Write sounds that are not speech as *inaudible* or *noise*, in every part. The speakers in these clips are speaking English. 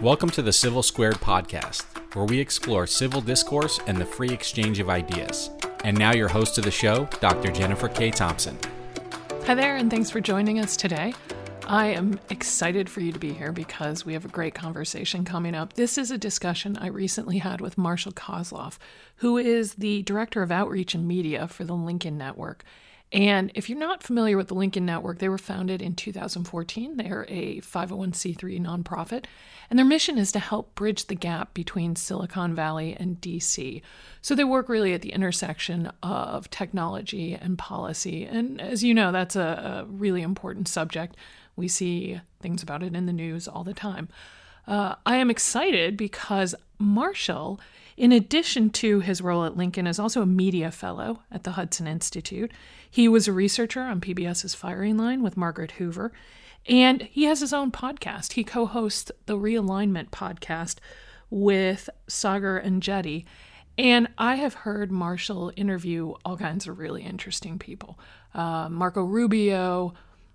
Welcome to the Civil Squared podcast, where we explore civil discourse and the free exchange of ideas. And now, your host of the show, Dr. Jennifer K. Thompson. Hi there, and thanks for joining us today. I am excited for you to be here because we have a great conversation coming up. This is a discussion I recently had with Marshall Kosloff, who is the Director of Outreach and Media for the Lincoln Network. And if you're not familiar with the Lincoln Network, they were founded in 2014. They're a 501c3 nonprofit, and their mission is to help bridge the gap between Silicon Valley and DC. So they work really at the intersection of technology and policy. And as you know, that's a, a really important subject. We see things about it in the news all the time. Uh, I am excited because Marshall, in addition to his role at Lincoln, is also a media fellow at the Hudson Institute. He was a researcher on PBS's Firing Line with Margaret Hoover, and he has his own podcast. He co hosts the Realignment podcast with Saagar Enjeti. And I have heard Marshall interview all kinds of really interesting people uh, Marco Rubio,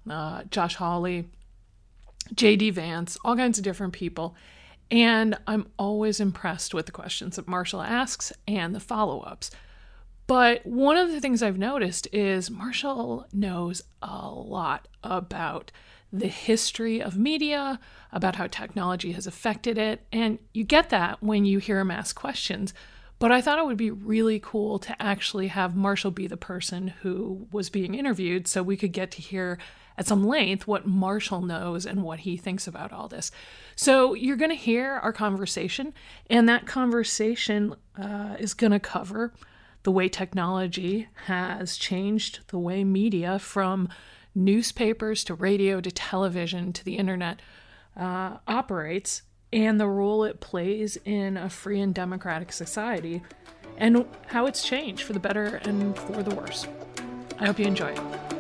uh, Josh Hawley, JD Vance, all kinds of different people. And I'm always impressed with the questions that Marshall asks and the follow ups. But one of the things I've noticed is Marshall knows a lot about the history of media, about how technology has affected it. And you get that when you hear him ask questions. But I thought it would be really cool to actually have Marshall be the person who was being interviewed so we could get to hear at some length what Marshall knows and what he thinks about all this. So you're going to hear our conversation, and that conversation uh, is going to cover the way technology has changed the way media from newspapers to radio to television to the internet uh, operates and the role it plays in a free and democratic society and how it's changed for the better and for the worse. I hope you enjoy it.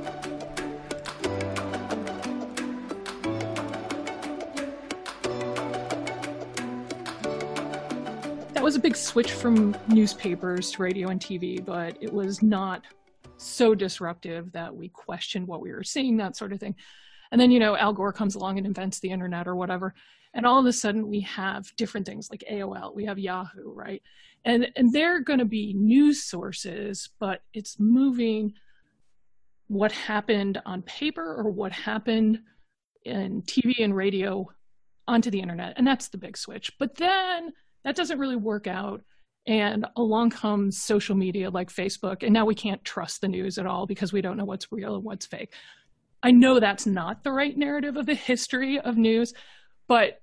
Was a big switch from newspapers to radio and TV, but it was not so disruptive that we questioned what we were seeing, that sort of thing. And then, you know, Al Gore comes along and invents the internet or whatever. And all of a sudden we have different things like AOL, we have Yahoo, right? And and they're going to be news sources, but it's moving what happened on paper or what happened in TV and radio onto the internet. And that's the big switch. But then that doesn't really work out and along comes social media like Facebook, and now we can't trust the news at all because we don't know what's real and what's fake. I know that's not the right narrative of the history of news, but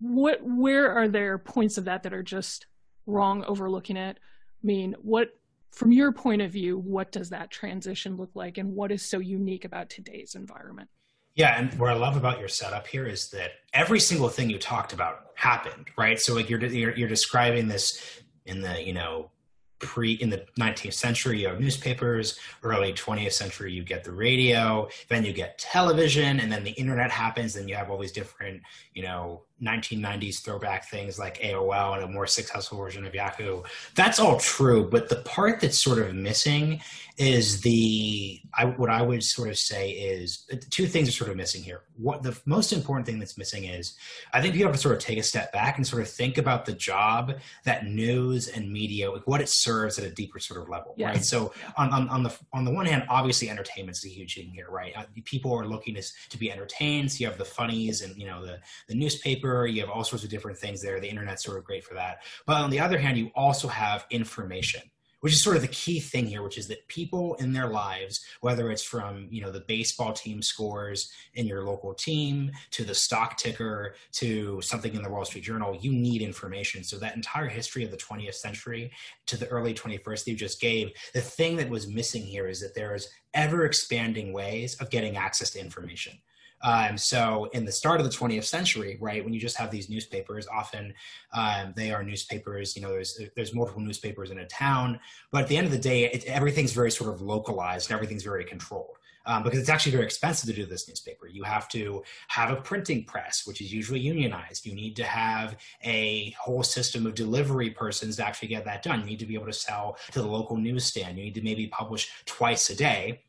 what where are there points of that that are just wrong overlooking it? I mean, what from your point of view, what does that transition look like and what is so unique about today's environment? Yeah, and what I love about your setup here is that every single thing you talked about happened, right? So like you're you're, you're describing this in the you know pre in the 19th century you have newspapers early 20th century you get the radio then you get television and then the internet happens and you have all these different you know 1990s throwback things like AOL and a more successful version of Yahoo. That's all true, but the part that's sort of missing is the I, what I would sort of say is two things are sort of missing here. What the most important thing that's missing is I think you have to sort of take a step back and sort of think about the job that news and media, like what it serves at a deeper sort of level, yes. right? So on, on, on the on the one hand, obviously entertainment is a huge thing here, right? Uh, people are looking to to be entertained. So you have the funnies and you know the the newspaper you have all sorts of different things there. The internet's sort of great for that. But on the other hand, you also have information which is sort of the key thing here which is that people in their lives whether it's from you know the baseball team scores in your local team to the stock ticker to something in the wall street journal you need information so that entire history of the 20th century to the early 21st that you just gave the thing that was missing here is that there's ever expanding ways of getting access to information um, so in the start of the 20th century, right, when you just have these newspapers, often um, they are newspapers. You know, there's there's multiple newspapers in a town, but at the end of the day, it, everything's very sort of localized and everything's very controlled. Um, because it's actually very expensive to do this newspaper. You have to have a printing press, which is usually unionized. You need to have a whole system of delivery persons to actually get that done. You need to be able to sell to the local newsstand. You need to maybe publish twice a day.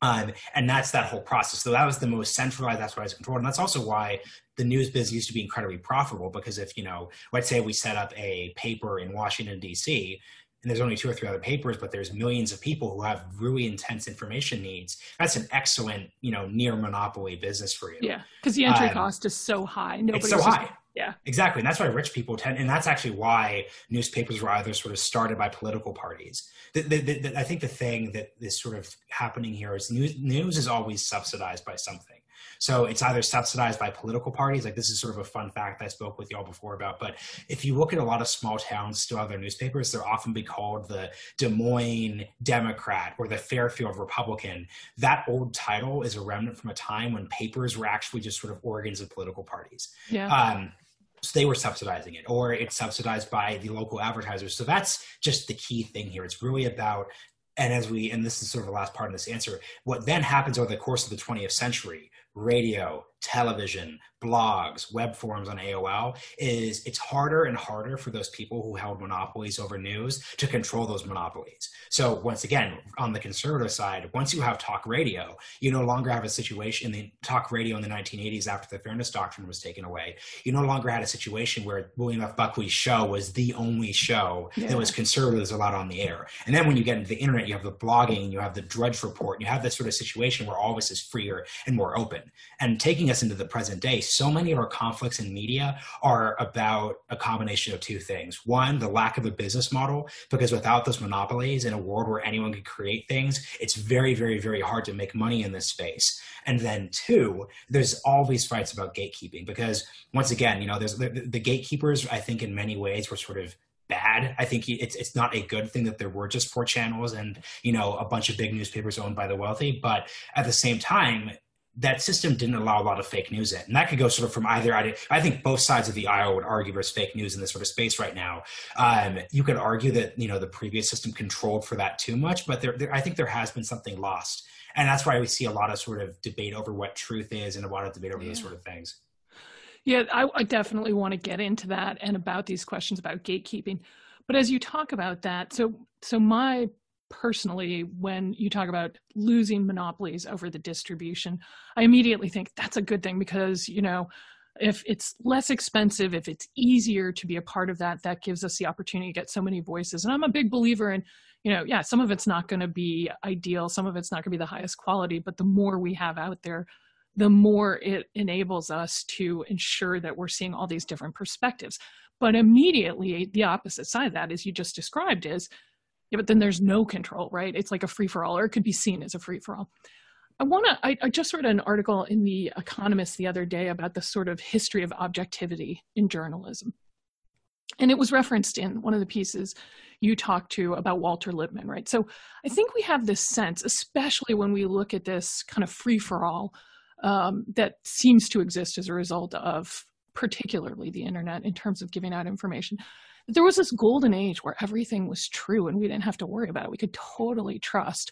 Um, and that's that whole process. So that was the most centralized, that's why it's controlled. And that's also why the news biz used to be incredibly profitable because if, you know, let's say we set up a paper in Washington, D.C., and there's only two or three other papers, but there's millions of people who have really intense information needs. That's an excellent, you know, near monopoly business for you. Yeah, because the entry um, cost is so high. Nobody's it's so just, high. Yeah, exactly. And that's why rich people tend, and that's actually why newspapers were either sort of started by political parties. The, the, the, I think the thing that is sort of happening here is news, news is always subsidized by something. So it's either subsidized by political parties. Like this is sort of a fun fact I spoke with y'all before about. But if you look at a lot of small towns still have their newspapers, they're often be called the Des Moines Democrat or the Fairfield Republican. That old title is a remnant from a time when papers were actually just sort of organs of political parties. Yeah. Um, so they were subsidizing it, or it's subsidized by the local advertisers. So that's just the key thing here. It's really about and as we and this is sort of the last part of this answer what then happens over the course of the 20th century radio, television, blogs, web forums on AOL is it's harder and harder for those people who held monopolies over news to control those monopolies. So once again, on the conservative side, once you have talk radio, you no longer have a situation in the talk radio in the 1980s after the Fairness Doctrine was taken away. You no longer had a situation where William F. Buckley's show was the only show yeah. that was conservatives allowed on the air. And then when you get into the internet, you have the blogging, you have the Drudge Report, you have this sort of situation where all of this is freer and more open. And taking us into the present day, so many of our conflicts in media are about a combination of two things. One, the lack of a business model, because without those monopolies in a world where anyone can create things, it's very, very, very hard to make money in this space. And then two, there's all these fights about gatekeeping, because once again, you know, there's the, the gatekeepers, I think in many ways were sort of bad. I think it's it's not a good thing that there were just four channels and you know a bunch of big newspapers owned by the wealthy. But at the same time, that system didn't allow a lot of fake news in. And that could go sort of from either, I think both sides of the aisle would argue there's fake news in this sort of space right now. Um, you could argue that, you know, the previous system controlled for that too much, but there, there, I think there has been something lost. And that's why we see a lot of sort of debate over what truth is and a lot of debate over yeah. those sort of things. Yeah, I, I definitely want to get into that and about these questions about gatekeeping. But as you talk about that, so so my personally when you talk about losing monopolies over the distribution i immediately think that's a good thing because you know if it's less expensive if it's easier to be a part of that that gives us the opportunity to get so many voices. And i'm a big believer in you know yeah some of it's not going to be ideal some of it's not going to be the highest quality but the more we have out there the more it enables us to ensure that we're seeing all these different perspectives. But immediately the opposite side of that as you just described is yeah, but then there's no control, right? It's like a free for all, or it could be seen as a free for all. I want to, I, I, just read an article in The Economist the other day about the sort of history of objectivity in journalism. And it was referenced in one of the pieces you talked to about Walter Lippmann, right? So I think we have this sense, especially when we look at this kind of free for all um, that seems to exist as a result of particularly the internet in terms of giving out information there was this golden age where everything was true and we didn't have to worry about it. We could totally trust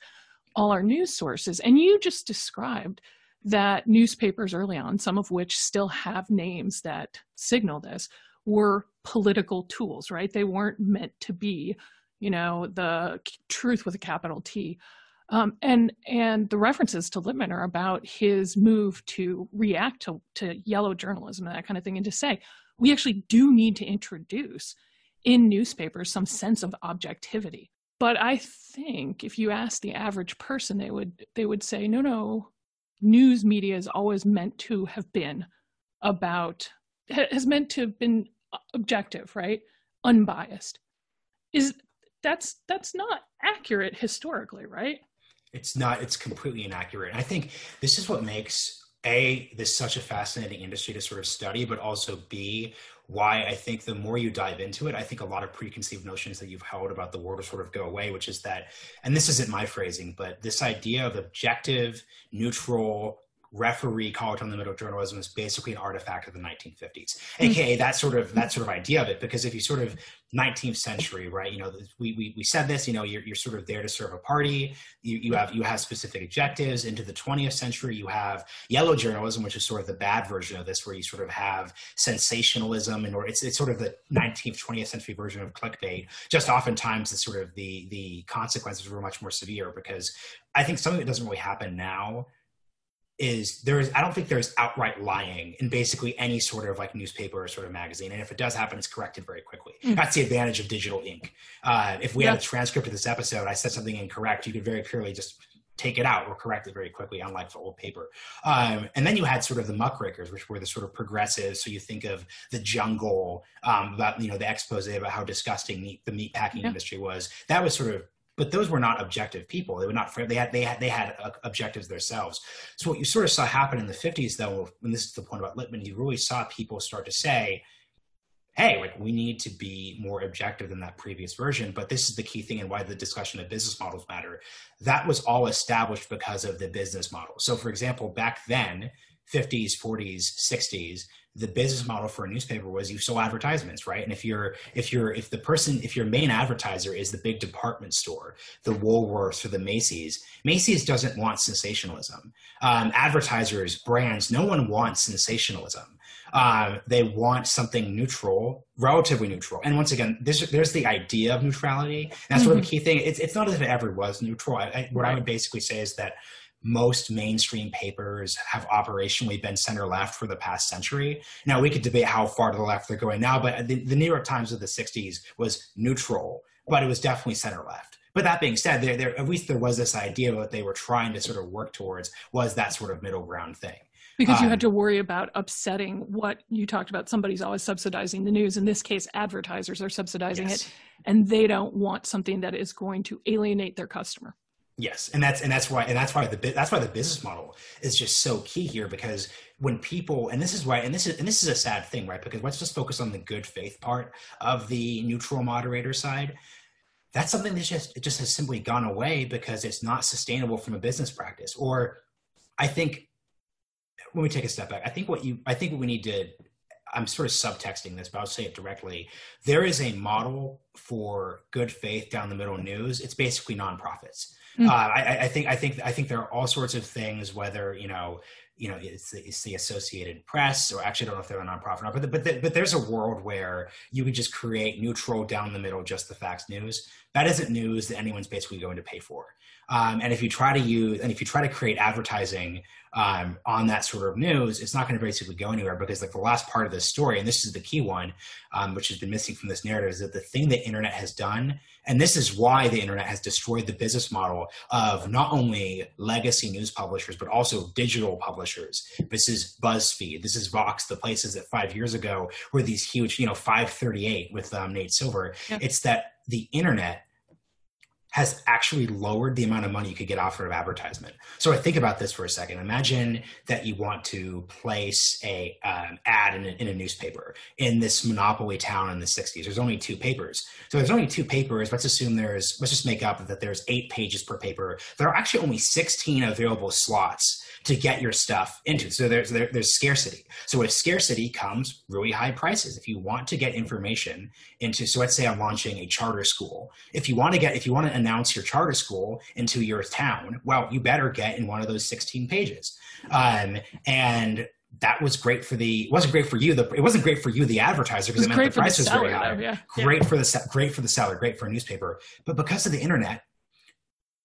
all our news sources. And you just described that newspapers early on, some of which still have names that signal this, were political tools, right? They weren't meant to be, you know, the truth with a capital T. Um, and and the references to Lippmann are about his move to react to, to yellow journalism and that kind of thing, and to say we actually do need to introduce in newspapers some sense of objectivity. But I think if you ask the average person, they would they would say, no, no, news media is always meant to have been about has meant to have been objective, right? Unbiased. Is that's that's not accurate historically, right? It's not. It's completely inaccurate. I think this is what makes a this such a fascinating industry to sort of study, but also b why I think the more you dive into it, I think a lot of preconceived notions that you've held about the world will sort of go away, which is that, and this isn't my phrasing, but this idea of objective, neutral, referee college on the middle journalism is basically an artifact of the 1950s, aka mm-hmm. that sort of that sort of idea of it. Because if you sort of 19th century, right? You know, we we, we said this. You know, you're, you're sort of there to serve a party. You you have you have specific objectives. Into the 20th century, you have yellow journalism, which is sort of the bad version of this, where you sort of have sensationalism, and or it's it's sort of the 19th 20th century version of clickbait. Just oftentimes, the sort of the the consequences were much more severe because I think something that doesn't really happen now is there is I don't think there's outright lying in basically any sort of like newspaper or sort of magazine, and if it does happen, it's corrected very quickly. Mm. That's the advantage of digital ink. Uh, if we yeah. had a transcript of this episode, I said something incorrect, you could very clearly just take it out or correct it very quickly, unlike the old paper. Um, and then you had sort of the muckrakers, which were the sort of progressives. So you think of the jungle, um, about you know the expose about how disgusting meat, the meat packing yeah. industry was. That was sort of but those were not objective people. They were not they had they had they had uh, objectives themselves. So what you sort of saw happen in the 50s, though, and this is the point about Lippmann, you really saw people start to say, "Hey, like we need to be more objective than that previous version." But this is the key thing and why the discussion of business models matter. That was all established because of the business model. So, for example, back then, 50s, 40s, 60s, the business model for a newspaper was you sell advertisements right? And if you're if you're if the person if your main advertiser is the big department store the woolworths or the macy's macy's doesn't want sensationalism. Um, advertisers brands no one wants sensationalism. Um, they want something neutral relatively neutral. And once again there's, there's the idea of neutrality. That's mm-hmm. sort of a key thing it's, it's not as if it ever was neutral. I, I, what i would basically say is that most mainstream papers have operationally been center left for the past century. Now, we could debate how far to the left they're going now, but the, the New York Times of the 60s was neutral, but it was definitely center left. But that being said, there, there, at least there was this idea of what they were trying to sort of work towards was that sort of middle ground thing. Because you had um, to worry about upsetting what you talked about. Somebody's always subsidizing the news. In this case, advertisers are subsidizing yes. it, and they don't want something that is going to alienate their customer. Yes, and that's and that's why and that's why the that's why the business model is just so key here because when people and this is why and this is and this is a sad thing, right? Because let's just focus on the good faith part of the neutral moderator side. That's something that just it just has simply gone away because it's not sustainable from a business practice. Or I think when we take a step back, I think what you I think what we need to I'm sort of subtexting this, but I'll say it directly. There is a model for good faith down the middle news. It's basically nonprofits. Mm-hmm. Uh, I, I, think I think I think there are all sorts of things. Whether you know, you know, it's the, it's the Associated Press, or actually, I don't know if they're a nonprofit or not. But the, but the, but there's a world where you could just create neutral, down the middle, just the facts news. That isn't news that anyone's basically going to pay for. Um, and if you try to use and if you try to create advertising um, on that sort of news, it's not going to basically go anywhere because like the last part of this story, and this is the key one, um, which has been missing from this narrative, is that the thing the internet has done, and this is why the internet has destroyed the business model of not only legacy news publishers but also digital publishers. This is BuzzFeed, this is Vox, the places that five years ago were these huge, you know, 538 with um, Nate Silver. Yep. It's that the internet has actually lowered the amount of money you could get offered of advertisement. So I think about this for a second. Imagine that you want to place a um, ad in a, in a, newspaper in this monopoly town in the 60s. There's only two papers. So there's only two papers. Let's assume there's, let's just make up that there's eight pages per paper. There are actually only 16 available slots to get your stuff into. So there's there, there's scarcity. So with scarcity comes really high prices. If you want to get information into, so let's say I'm launching a charter school. If you want to get, if you want to announce your charter school into your town, well, you better get in one of those 16 pages. Um, and that was great for the it wasn't great for you the it wasn't great for you the advertiser because it, it meant the price the was very high though, yeah. great yeah. for the great for the seller great for a newspaper but because of the internet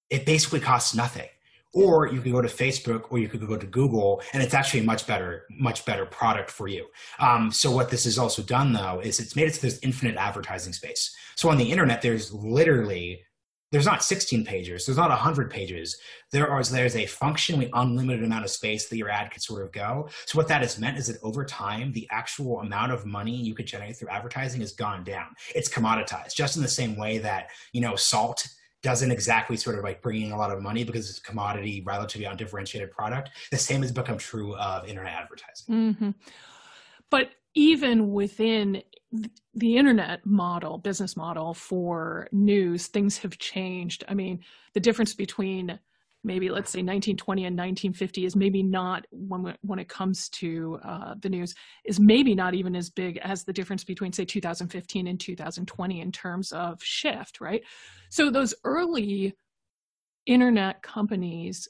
it basically costs nothing or you could go to facebook or you could go to google and it's actually a much better much better product for you. Um, so what this has also done though is it's made it so there's infinite advertising space. So on the internet there's literally there's not 16 pages there's not 100 pages. There are there's a functionally unlimited amount of space that your ad could sort of go. So what that has meant is that over time the actual amount of money you could generate through advertising has gone down. It's commoditized just in the same way that you know salt doesn't exactly sort of like bring in a lot of money because it's a commodity, relatively undifferentiated product. The same has become true of internet advertising. Mm-hmm. But even within the internet model, business model for news, things have changed. I mean, the difference between maybe let's say 1920 and 1950 is maybe not when when it comes to uh, the news is maybe not even as big as the difference between say 2015 and 2020 in terms of shift right? So those early internet companies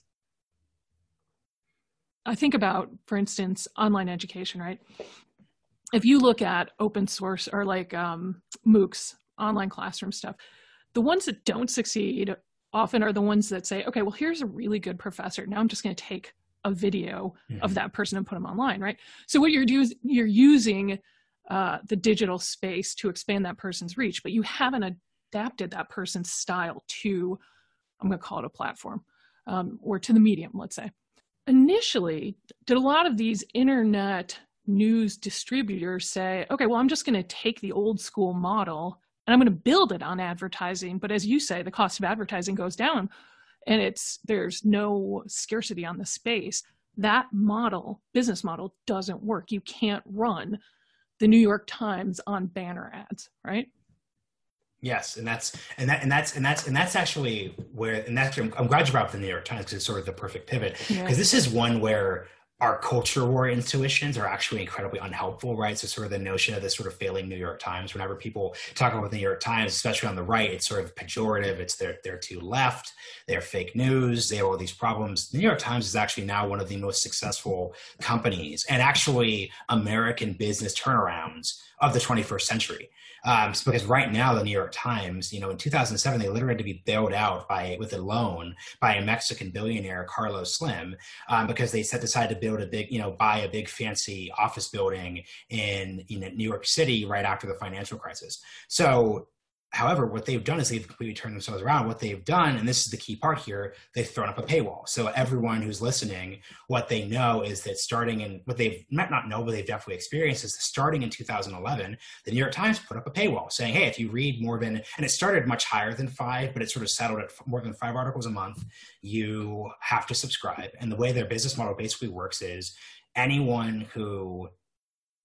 i think about for instance online education right? If you look at open source or like um, moocs online classroom stuff the ones that don't succeed often are the ones that say, okay, well, here's a really good professor. Now I'm just going to take a video mm-hmm. of that person and put them online, right? So what you're doing is you're using uh, the digital space to expand that person's reach, but you haven't adapted that person's style to, I'm going to call it a platform, um, or to the medium, let's say. Initially, did a lot of these internet news distributors say, okay, well, I'm just going to take the old school model and I'm going to build it on advertising. But as you say, the cost of advertising goes down and it's there's no scarcity on the space. That model, business model, doesn't work. You can't run the New York Times on banner ads, right? Yes, and that's and that and that's and that's and that's actually where and that's I'm, glad you brought up the New York Times because it's sort of the perfect pivot because yeah. this is one where our culture war intuitions are actually incredibly unhelpful, right? So sort of the notion of this sort of failing New York Times, whenever people talk about the New York Times, especially on the right, it's sort of pejorative. It's they're they're too left, they're fake news, they have all these problems. The New York Times is actually now one of the most successful companies and actually American business turnarounds of the 21st century. Um, because right now, the New York Times, you know, in 2007, they literally had to be bailed out by with a loan by a Mexican billionaire, Carlos Slim, um, because they said decided to build a big, you know, buy a big fancy office building in you know, New York City right after the financial crisis. So However, what they've done is they've completely turned themselves around. What they've done, and this is the key part here, they've thrown up a paywall. So everyone who's listening, what they know is that starting in what they've might not know, but they've definitely experienced is starting in 2011, the New York Times put up a paywall saying, "Hey, if you read more than," and it started much higher than five, but it sort of settled at more than five articles a month, you have to subscribe. And the way their business model basically works is anyone who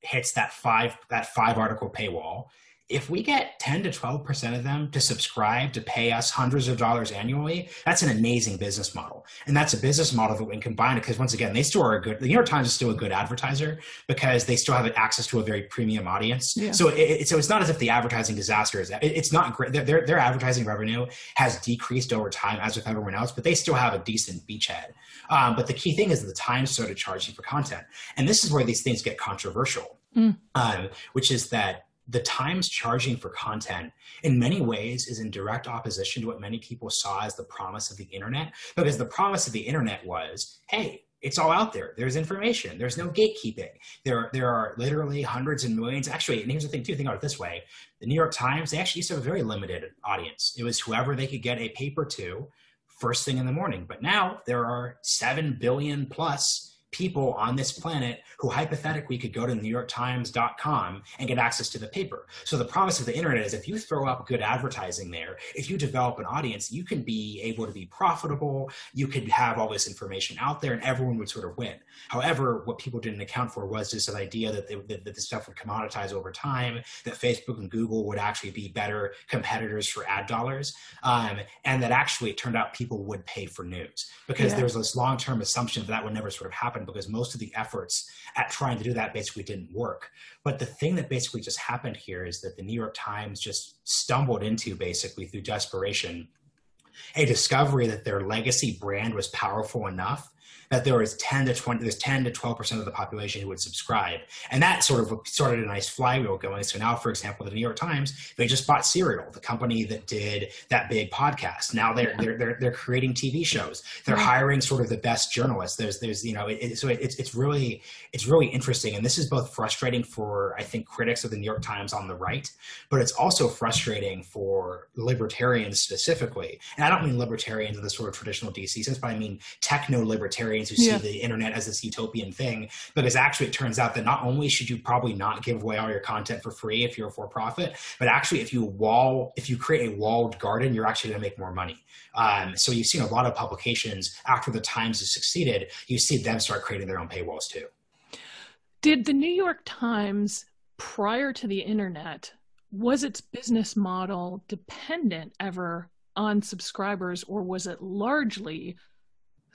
hits that five that five article paywall if we get 10 to 12% of them to subscribe to pay us hundreds of dollars annually, that's an amazing business model. And that's a business model that when combined, because once again, they still are a good, the New York Times is still a good advertiser because they still have access to a very premium audience. Yeah. So, it, so it's not as if the advertising disaster is, it, it's not great. Their, their advertising revenue has decreased over time as with everyone else, but they still have a decent beachhead. Um, but the key thing is the Times started charging for content. And this is where these things get controversial, mm. um, which is that the times charging for content in many ways is in direct opposition to what many people saw as the promise of the internet because the promise of the internet was hey it's all out there. There's information. There's no gatekeeping. There there are literally hundreds and millions. Actually and here's the thing too think about it this way. The new york times they actually used to have a very limited audience. It was whoever they could get a paper to first thing in the morning. But now there are 7 billion plus people on this planet who hypothetically could go to newyorktimes.com and get access to the paper. So the promise of the internet is if you throw up good advertising there, if you develop an audience, you can be able to be profitable, you could have all this information out there and everyone would sort of win. However, what people didn't account for was just an idea that, they, that, that this stuff would commoditize over time, that Facebook and Google would actually be better competitors for ad dollars, um, and that actually it turned out people would pay for news because yeah. there was this long-term assumption that that would never sort of happen because most of the efforts at trying to do that basically didn't work. But the thing that basically just happened here is that the New York Times just stumbled into basically through desperation a discovery that their legacy brand was powerful enough that there was 10 to 20 there's 10 to 12 percent of the population who would subscribe. And that sort of started a nice flywheel going. So now for example the new york times they just bought serial the company that did that big podcast. Now they're yeah. they're, they're, they're creating tv shows. They're hiring sort of the best journalists. There's there's you know it, it, so it, it's it's really it's really interesting. And this is both frustrating for i think critics of the new york times on the right but it's also frustrating for libertarians specifically. And i don't mean libertarians in the sort of traditional dc sense but i mean techno libertarians who yeah. see the internet as this utopian thing. Because actually, it turns out that not only should you probably not give away all your content for free if you're a for profit, but actually, if you wall, if you create a walled garden, you're actually going to make more money. Um, so you've seen a lot of publications after the Times has succeeded, you see them start creating their own paywalls too. Did the New York Times prior to the internet was its business model dependent ever on subscribers or was it largely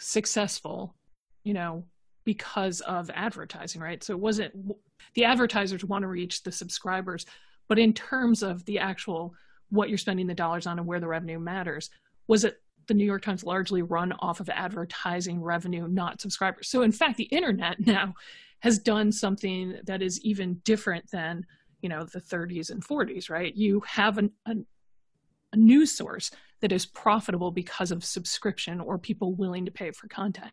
successful, you know, because of advertising, right? So it wasn't the advertisers want to reach the subscribers, but in terms of the actual what you're spending the dollars on and where the revenue matters, was it the New York Times largely run off of advertising revenue, not subscribers? So in fact, the internet *laughs* now has done something that is even different than you know the 30s and 40s, right? You have an, an a news source that is profitable because of subscription or people willing to pay for content.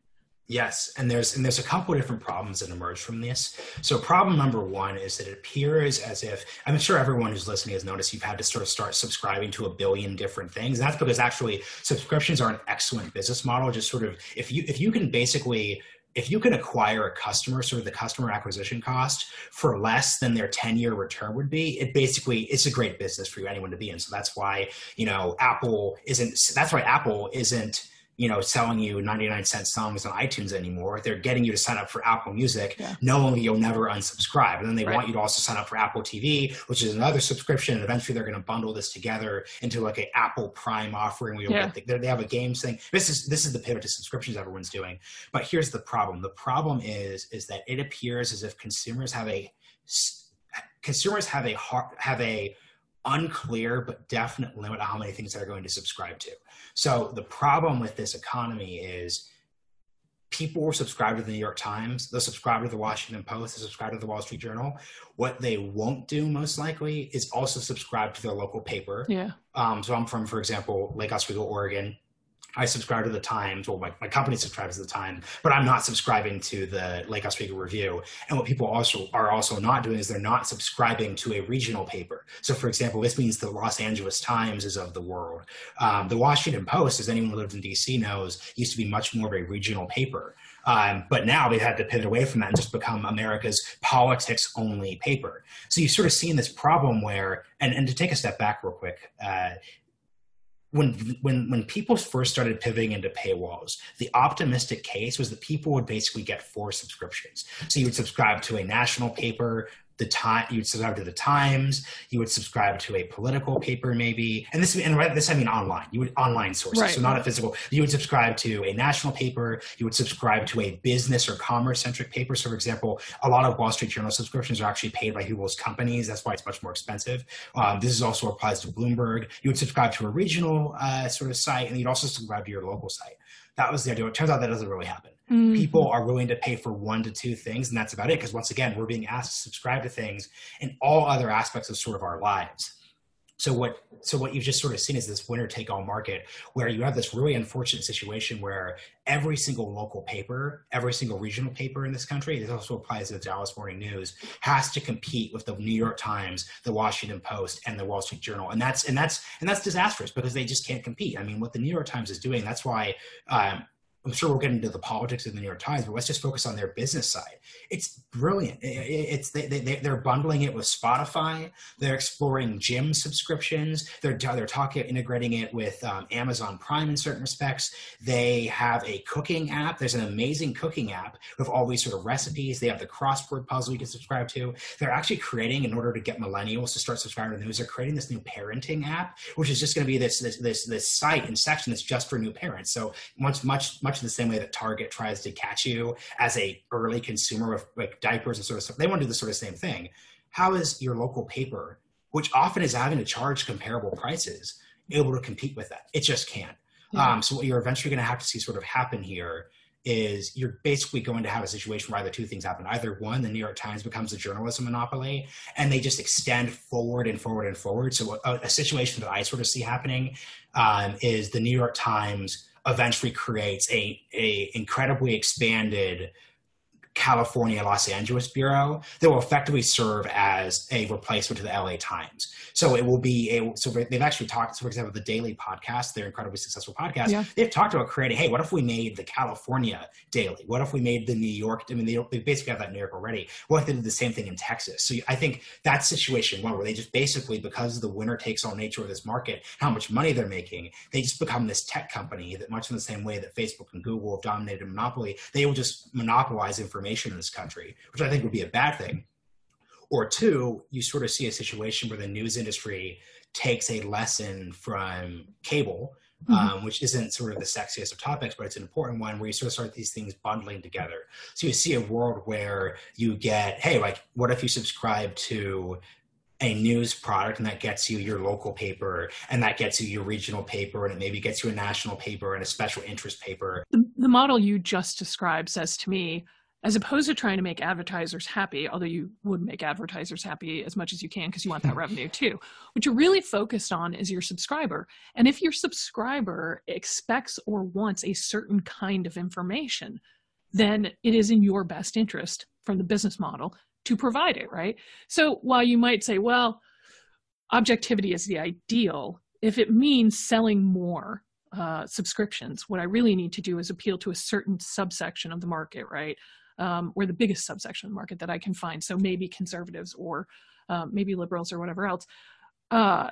Yes, and there's and there's a couple of different problems that emerge from this. So problem number one is that it appears as if I'm sure everyone who's listening has noticed you've had to sort of start subscribing to a billion different things. And that's because actually subscriptions are an excellent business model. Just sort of if you if you can basically if you can acquire a customer, sort of the customer acquisition cost for less than their 10 year return would be, it basically, it's a great business for anyone to be in. So that's why, you know, Apple isn't, that's why Apple isn't, you know, selling you 99 cent songs on iTunes anymore. They're getting you to sign up for Apple Music, yeah. knowing you'll never unsubscribe. And then they right. want you to also sign up for Apple TV, which is another subscription. And eventually they're going to bundle this together into like a Apple Prime offering where yeah. the, they have a games thing. This is, this is the pivot to subscriptions everyone's doing. But here's the problem. The problem is, is that it appears as if consumers have a, consumers have a, have a, unclear but definite limit on how many things they're going to subscribe to. So the problem with this economy is people will subscribe to the New York Times, they'll subscribe to the Washington Post, they'll subscribe to the Wall Street Journal. What they won't do most likely is also subscribe to their local paper. Yeah. Um, so I'm from, for example, Lake Oswego, Oregon. I subscribe to the Times. Well, my, my company subscribes to the Times, but I'm not subscribing to the Lake Oswego Review. And what people also are also not doing is they're not subscribing to a regional paper. So, for example, this means the Los Angeles Times is of the world. Um, the Washington Post, as anyone who lived in D.C. knows, used to be much more of a regional paper. Um, but now they've had to pivot away from that and just become America's politics only paper. So you've sort of seen this problem where, and, and to take a step back real quick, uh, when when when people first started pivoting into paywalls, the optimistic case was that people would basically get four subscriptions. So you would subscribe to a national paper, the time you would subscribe to the times you would subscribe to a political paper maybe and this and right this i mean online you would online sources right. so not a physical you would subscribe to a national paper you would subscribe to a business or commerce centric paper. So for example a lot of wall street journal subscriptions are actually paid by people's companies that's why it's much more expensive. Um, this is also applies to bloomberg. You would subscribe to a regional uh, sort of site and you'd also subscribe to your local site. That was the idea. It turns out that doesn't really happen Mm-hmm. People are willing to pay for one to two things, and that's about it. Because once again, we're being asked to subscribe to things in all other aspects of sort of our lives. So what so what you've just sort of seen is this winner take all market where you have this really unfortunate situation where every single local paper, every single regional paper in this country, this also applies to the Dallas Morning News, has to compete with the New York Times, the Washington Post, and the Wall Street Journal, and that's and that's and that's disastrous because they just can't compete. I mean, what the New York Times is doing, that's why um, I'm sure we'll get into the politics of the New York Times, but let's just focus on their business side. It's brilliant. It's they, they, they're bundling it with Spotify. They're exploring gym subscriptions. They're they're talking integrating it with um, Amazon Prime in certain respects. They have a cooking app. There's an amazing cooking app with all these sort of recipes. They have the crossword puzzle you can subscribe to. They're actually creating in order to get millennials to start subscribing to news. They're creating this new parenting app, which is just going to be this this this this site and section that's just for new parents. So much much much the same way that Target tries to catch you as a early consumer of like diapers and sort of stuff. They want to do the sort of same thing. How is your local paper, which often is having to charge comparable prices, able to compete with that? It just can't. Yeah. Um, so what you're eventually going to have to see sort of happen here is you're basically going to have a situation where either two things happen. Either one, the New York Times becomes a journalism monopoly and they just extend forward and forward and forward. So a, a situation that I sort of see happening um, is the New York Times eventually creates a, a incredibly expanded California Los Angeles bureau that will effectively serve as a replacement to the LA Times. So it will be a, so they've actually talked, so for example, the Daily podcast, their incredibly successful podcast, yeah. they've talked about creating, hey, what if we made the California Daily? What if we made the New York? I mean, they, they basically have that in New York already. What if they did the same thing in Texas? So I think that situation one where they just basically, because of the winner takes all nature of this market, how much money they're making, they just become this tech company that much in the same way that Facebook and Google have dominated a monopoly, they will just monopolize information in this country, which I think would be a bad thing. Or two, you sort of see a situation where the news industry takes a lesson from cable, mm-hmm. um, which isn't sort of the sexiest of topics, but it's an important one where you sort of start these things bundling together. So you see a world where you get, hey, like, what if you subscribe to a news product and that gets you your local paper and that gets you your regional paper and it maybe gets you a national paper and a special interest paper. The, the model you just described says to me, as opposed to trying to make advertisers happy, although you would make advertisers happy as much as you can because you want that *laughs* revenue too. What you're really focused on is your subscriber. And if your subscriber expects or wants a certain kind of information, then it is in your best interest from the business model to provide it, right? So while you might say, well, objectivity is the ideal, if it means selling more uh, subscriptions, what I really need to do is appeal to a certain subsection of the market, right? Um, or the biggest subsection of the market that I can find. So maybe conservatives or uh, maybe liberals or whatever else. Uh,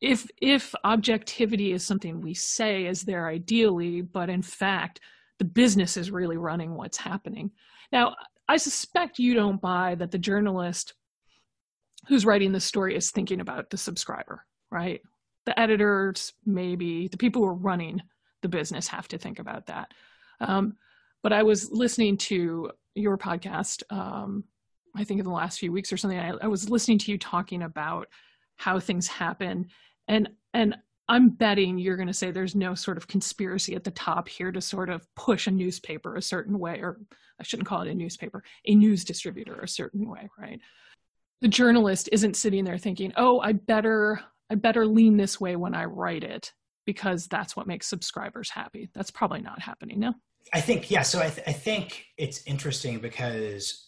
if if objectivity is something we say is there ideally, but in fact the business is really running what's happening. Now, I suspect you don't buy that the journalist who's writing the story is thinking about the subscriber, right? The editors, maybe the people who are running the business have to think about that. Um, but I was listening to your podcast, um, I think in the last few weeks or something. I, I was listening to you talking about how things happen, and and I'm betting you're going to say there's no sort of conspiracy at the top here to sort of push a newspaper a certain way, or I shouldn't call it a newspaper, a news distributor a certain way, right? The journalist isn't sitting there thinking, "Oh, I better I better lean this way when I write it because that's what makes subscribers happy." That's probably not happening, no. I think yeah. So I, th- I think it's interesting because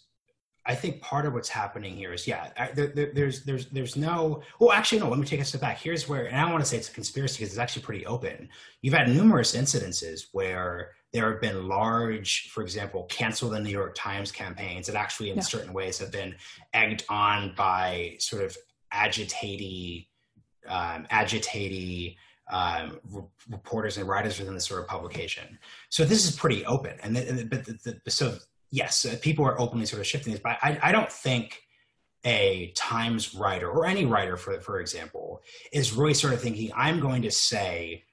I think part of what's happening here is yeah. I, there, there, there's there's there's no. Well, actually, no. Let me take a step back. Here's where, and I don't want to say it's a conspiracy because it's actually pretty open. You've had numerous incidences where there have been large, for example, cancel the New York Times campaigns that actually, in yeah. certain ways, have been egged on by sort of agitating, um, agitating um, re- reporters and writers within the sort of publication. So this is pretty open, and the, but the, the, so yes, uh, people are openly sort of shifting this. But I, I don't think a Times writer or any writer, for for example, is really sort of thinking I'm going to say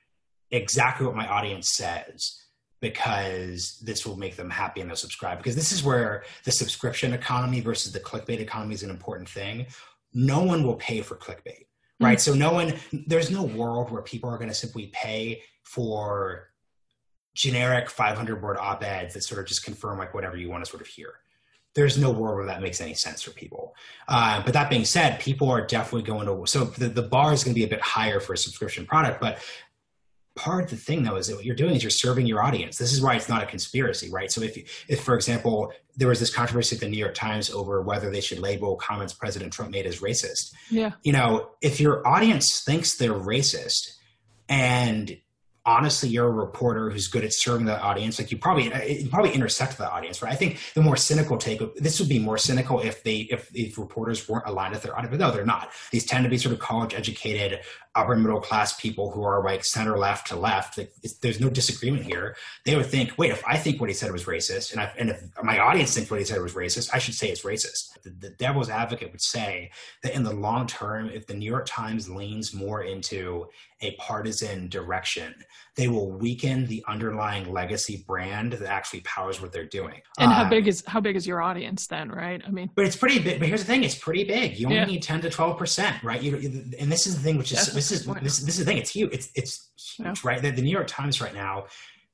exactly what my audience says because this will make them happy and they'll subscribe. Because this is where the subscription economy versus the clickbait economy is an important thing. No one will pay for clickbait right? Mm-hmm. So no one, there's no world where people are going to simply pay for generic 500 word op-eds that sort of just confirm like whatever you want to sort of hear. There's no world where that makes any sense for people. Uh, but that being said, people are definitely going to, so the, the bar is going to be a bit higher for a subscription product, but part of the thing though is that what you're doing is you're serving your audience. This is why it's not a conspiracy right? So if you, if for example there was this controversy at the new york times over whether they should label comments president trump made as racist. Yeah. You know if your audience thinks they're racist and honestly you're a reporter who's good at serving the audience. Like you probably uh, you probably intersect the audience right? I think the more cynical take this would be more cynical if they if, if reporters weren't aligned with their audience but no they're not. These tend to be sort of college educated upper middle class people who are like center left to left. Like, there's no disagreement here. They would think wait if i think what he said was racist and, I, and if my audience thinks what he said was racist i should say it's racist. The, the devil's advocate would say that in the long term if the new york times leans more into a partisan direction. They will weaken the underlying legacy brand that actually powers what they're doing. And uh, how big is how big is your audience then right? I mean but it's pretty big but here's the thing it's pretty big. You only yeah. need 10 to 12 percent right? You, and this is the thing which is this is this, this is the thing it's huge it's it's huge yeah. right? The, the new york times right now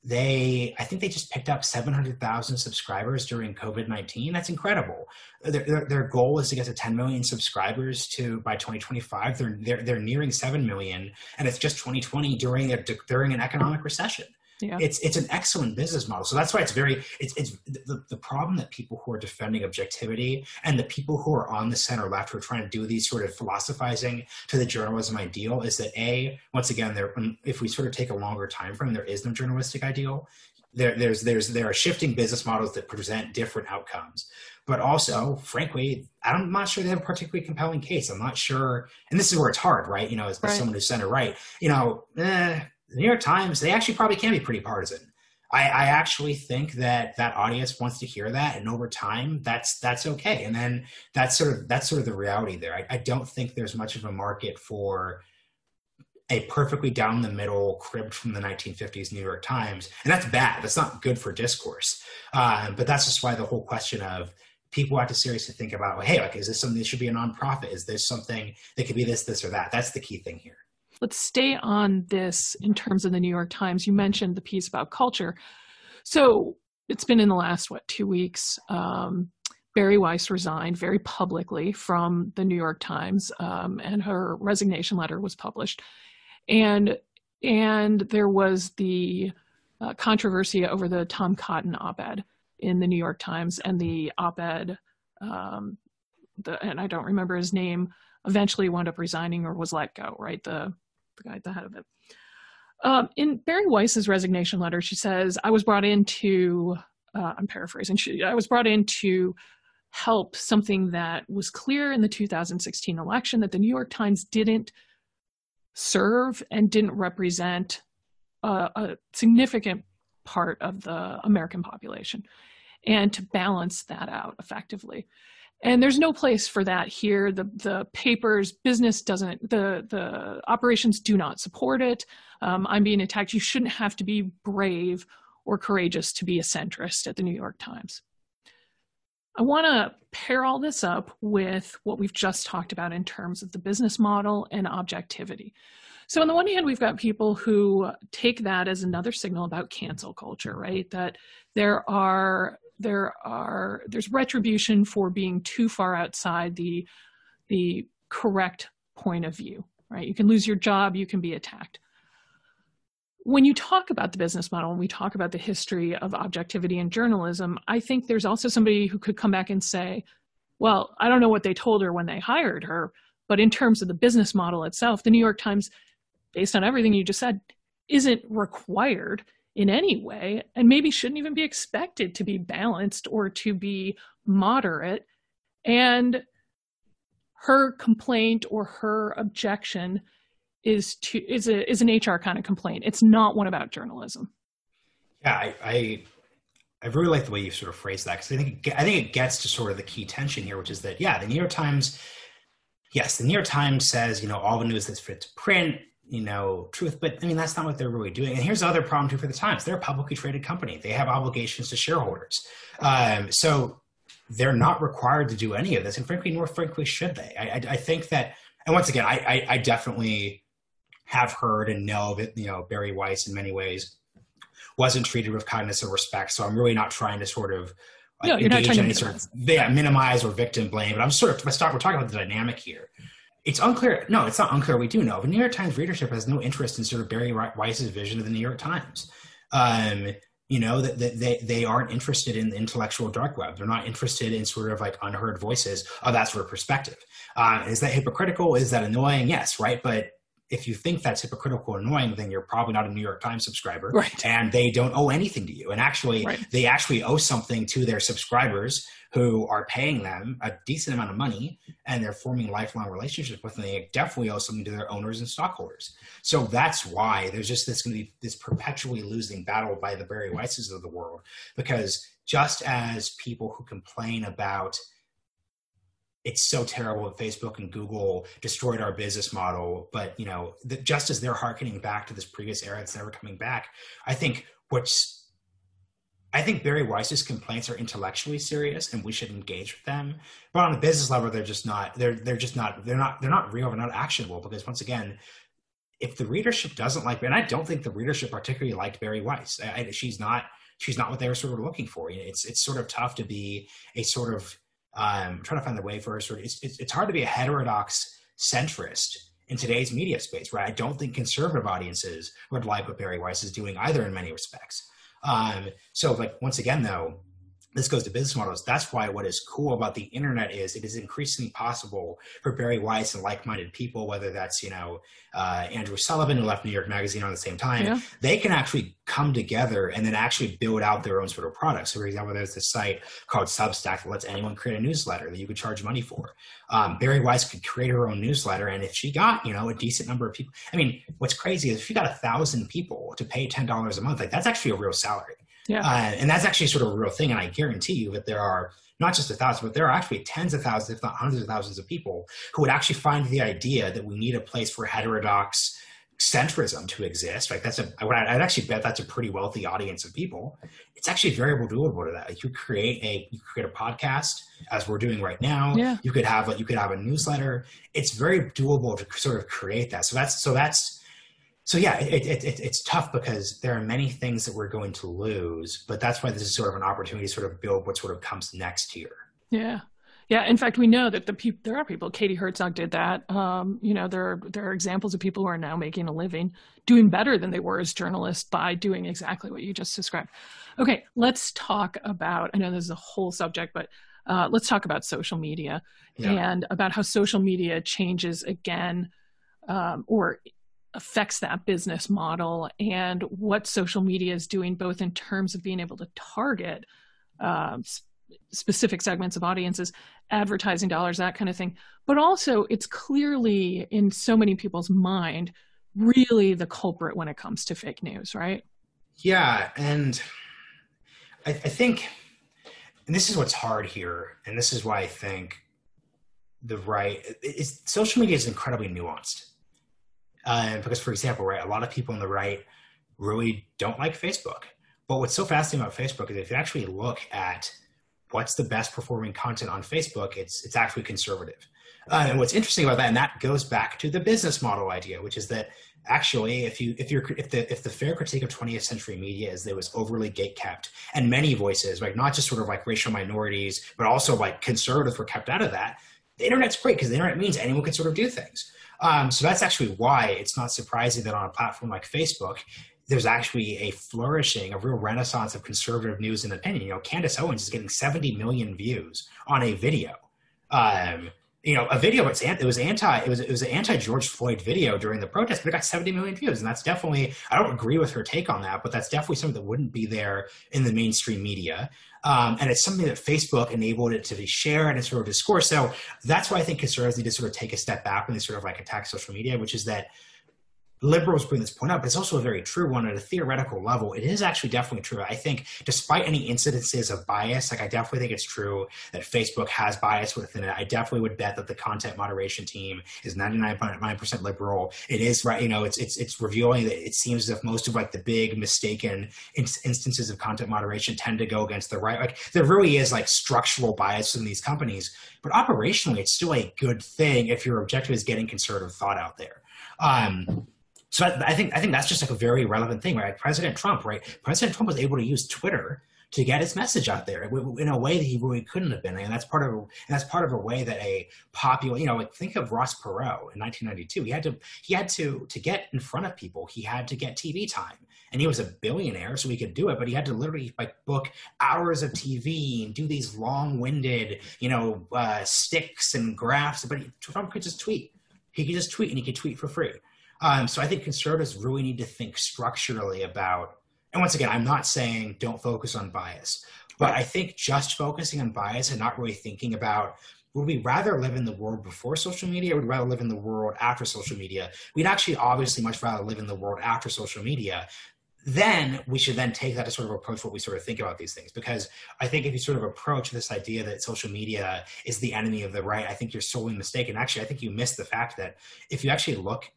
they i think they just picked up 700000 subscribers during covid-19 that's incredible. Their, their, their, goal is to get to 10 million subscribers to by 2025 they're, they're they're nearing 7 million and it's just 2020 during a during an economic recession yeah. it's it's an excellent business model. So that's why it's very it's it's the, the problem that people who are defending objectivity and the people who are on the center left who are trying to do these sort of philosophizing to the journalism ideal is that a once again there if we sort of take a longer time frame there is no journalistic ideal. There, there's there's there are shifting business models that present different outcomes but also, frankly, I'm not sure they have a particularly compelling case. I'm not sure, and this is where it's hard, right? You know, as, right. as someone who's center right, you know, eh, the New York Times, they actually probably can be pretty partisan. I, I, actually think that that audience wants to hear that, and over time, that's that's okay. And then that's sort of that's sort of the reality there. I, I don't think there's much of a market for a perfectly down the middle cribbed from the 1950s New York Times. And that's bad. That's not good for discourse. Uh, but that's just why the whole question of people have to seriously think about, well, hey, like, is this something that should be a nonprofit? Is this something that could be this, this, or that? That's the key thing here. Let's stay on this in terms of the New York Times. You mentioned the piece about culture. So it's been in the last, what, two weeks. Um, Bari Weiss resigned very publicly from the New York Times, um, and her resignation letter was published. And and there was the uh, controversy over the Tom Cotton op-ed in the New York Times, and the op-ed, um, the, and I don't remember his name, eventually wound up resigning or was let go. Right, the guy at the head of it. Um, in Bari Weiss's resignation letter, she says, "I was brought in to, uh, I'm paraphrasing. She, I was brought in to help something that was clear in the 2016 election that the New York Times didn't serve and didn't represent a significant part of the American population, and to balance that out effectively." And there's no place for that here. The the papers business doesn't the the operations do not support it. Um, i'm being attacked. You shouldn't have to be brave or courageous to be a centrist at the new york times. I want to pair all this up with what we've just talked about in terms of the business model and objectivity. So on the one hand we've got people who take that as another signal about cancel culture right? That there are there are there's retribution for being too far outside the the correct point of view right? You can lose your job you can be attacked. When you talk about the business model and we talk about the history of objectivity in journalism i think there's also somebody who could come back and say well i don't know what they told her when they hired her but in terms of the business model itself the new york times based on everything you just said isn't required in any way and maybe shouldn't even be expected to be balanced or to be moderate and her complaint or her objection is to is a is an HR kind of complaint. It's not one about journalism. Yeah, I I, I really like the way you sort of phrase that because I think it, I think it gets to sort of the key tension here, which is that yeah, the New York Times, yes, the New York Times says you know all the news that's fit to print you know, truth. But I mean, that's not what they're really doing. And here's the other problem too for the Times: they're a publicly traded company. They have obligations to shareholders. Um, so they're not required to do any of this. And frankly, nor frankly should they. I, I, I think that, and once again, I, I, I definitely have heard and know that you know Bari Weiss in many ways wasn't treated with kindness or respect. So I'm really not trying to sort of no, not trying to minimize. Sort of, yeah, minimize or victim blame. But I'm sort of let's talk. We're talking about the dynamic here it's unclear. No, it's not unclear. We do know. The New York Times readership has no interest in sort of Bari Weiss's vision of the New York Times. Um, you know that, they they aren't interested in the intellectual dark web. They're not interested in sort of like unheard voices of that sort of perspective. Uh, is that hypocritical? Is that annoying? Yes, right. But if you think that's hypocritical and annoying, then you're probably not a New York Times subscriber, right. and they don't owe anything to you. And actually, right. they actually owe something to their subscribers who are paying them a decent amount of money, and they're forming lifelong relationships with them. They definitely owe something to their owners and stockholders. So that's why there's just this going to be this perpetually losing battle by the Bari Weisses of the world, because just as people who complain about it's so terrible that Facebook and Google destroyed our business model. But you know, the, just as they're harkening back to this previous era, it's never coming back. I think what's I think Bari Weiss's complaints are intellectually serious, and we should engage with them. But on a business level, they're just not. They're they're just not. They're not. They're not real. They're not actionable. Because once again, if the readership doesn't like, and I don't think the readership particularly liked Bari Weiss. I, I, she's not. She's not what they were sort of looking for. It's it's sort of tough to be a sort of um, I'm trying to find the way for a sort of, it's, it's, it's hard to be a heterodox centrist in today's media space, right? I don't think conservative audiences would like what Bari Weiss is doing either in many respects. Um, so like, once again, though, this goes to business models. That's why what is cool about the internet is it is increasingly possible for Bari Weiss and like-minded people, whether that's you know uh, Andrew Sullivan who left New York Magazine on the same time, yeah. they can actually come together and then actually build out their own sort of products. So, for example, there's this site called Substack that lets anyone create a newsletter that you could charge money for. Um, Bari Weiss could create her own newsletter, and if she got you know a decent number of people, I mean, what's crazy is if she got a thousand people to pay ten dollars a month, like that's actually a real salary. Yeah. Uh, and that's actually sort of a real thing. And I guarantee you that there are not just a thousand, but there are actually tens of thousands, if not hundreds of thousands of people who would actually find the idea that we need a place for heterodox centrism to exist. Like that's a, I'd actually bet that's a pretty wealthy audience of people. It's actually very doable to that. Like you create a, you create a podcast as we're doing right now. Yeah. You could have like, you could have a newsletter. It's very doable to sort of create that. So that's, so that's, so yeah, it, it, it, it's tough because there are many things that we're going to lose, but that's why this is sort of an opportunity to sort of build what sort of comes next here. Yeah. Yeah, in fact, we know that the people there are people. Katie Herzog did that. Um, you know, there are there are examples of people who are now making a living, doing better than they were as journalists by doing exactly what you just described. Okay, let's talk about. I know this is a whole subject, but uh, let's talk about social media yeah. and about how social media changes again, um, or affects that business model, and what social media is doing, both in terms of being able to target. Um, specific segments of audiences, advertising dollars, that kind of thing. But also, it's clearly in so many people's mind really the culprit when it comes to fake news, right? Yeah. And I, I think, and this is what's hard here, and this is why I think the right is social media is incredibly nuanced. Uh, because, for example, right, a lot of people on the right really don't like Facebook. But what's so fascinating about Facebook is if you actually look at what's the best performing content on Facebook, it's it's actually conservative. Uh, and what's interesting about that, and that goes back to the business model idea, which is that actually, if you if you're if the if the fair critique of 20th century media is that it was overly gate kept, and many voices, right, not just sort of like racial minorities, but also like conservatives were kept out of that. The internet's great because the internet means anyone can sort of do things. Um, so that's actually why it's not surprising that on a platform like Facebook, there's actually a flourishing, a real renaissance of conservative news and opinion. You know, Candace Owens is getting 70 million views on a video. Um, you know, a video. It's it was anti. It was it was an anti George Floyd video during the protest, but it got 70 million views, and that's definitely. I don't agree with her take on that, but that's definitely something that wouldn't be there in the mainstream media. Um, and it's something that Facebook enabled it to be shared and sort of discourse. So that's why I think conservatives need to sort of take a step back when they sort of like attack social media, which is that liberals bring this point up, but it's also a very true one at a theoretical level. It is actually definitely true. I think, despite any incidences of bias, like I definitely think it's true that Facebook has bias within it. I definitely would bet that the content moderation team is 99.9% liberal. It is right, you know, it's it's it's revealing that it seems as if most of like the big mistaken in- instances of content moderation tend to go against the right. Like there really is like structural bias in these companies, but operationally, it's still a good thing if your objective is getting conservative thought out there. Um, so I, I, think I think that's just like a very relevant thing, right? President Trump, right? President Trump was able to use Twitter to get his message out there in a way that he really couldn't have been, and that's part of and that's part of a way that a popular, you know, like think of Ross Perot in 1992. He had to he had to to get in front of people. He had to get TV time, and he was a billionaire, so he could do it. But he had to literally like book hours of TV and do these long-winded, you know, uh, sticks and graphs. But he, Trump could just tweet. He could just tweet, and he could tweet for free. Um, so I think conservatives really need to think structurally about, and once again, I'm not saying don't focus on bias, but I think just focusing on bias and not really thinking about would we rather live in the world before social media or would we rather live in the world after social media? We'd actually obviously much rather live in the world after social media. Then we should then take that to sort of approach what we sort of think about these things. Because I think if you sort of approach this idea that social media is the enemy of the right, I think you're solely mistaken. Actually, I think you miss the fact that if you actually look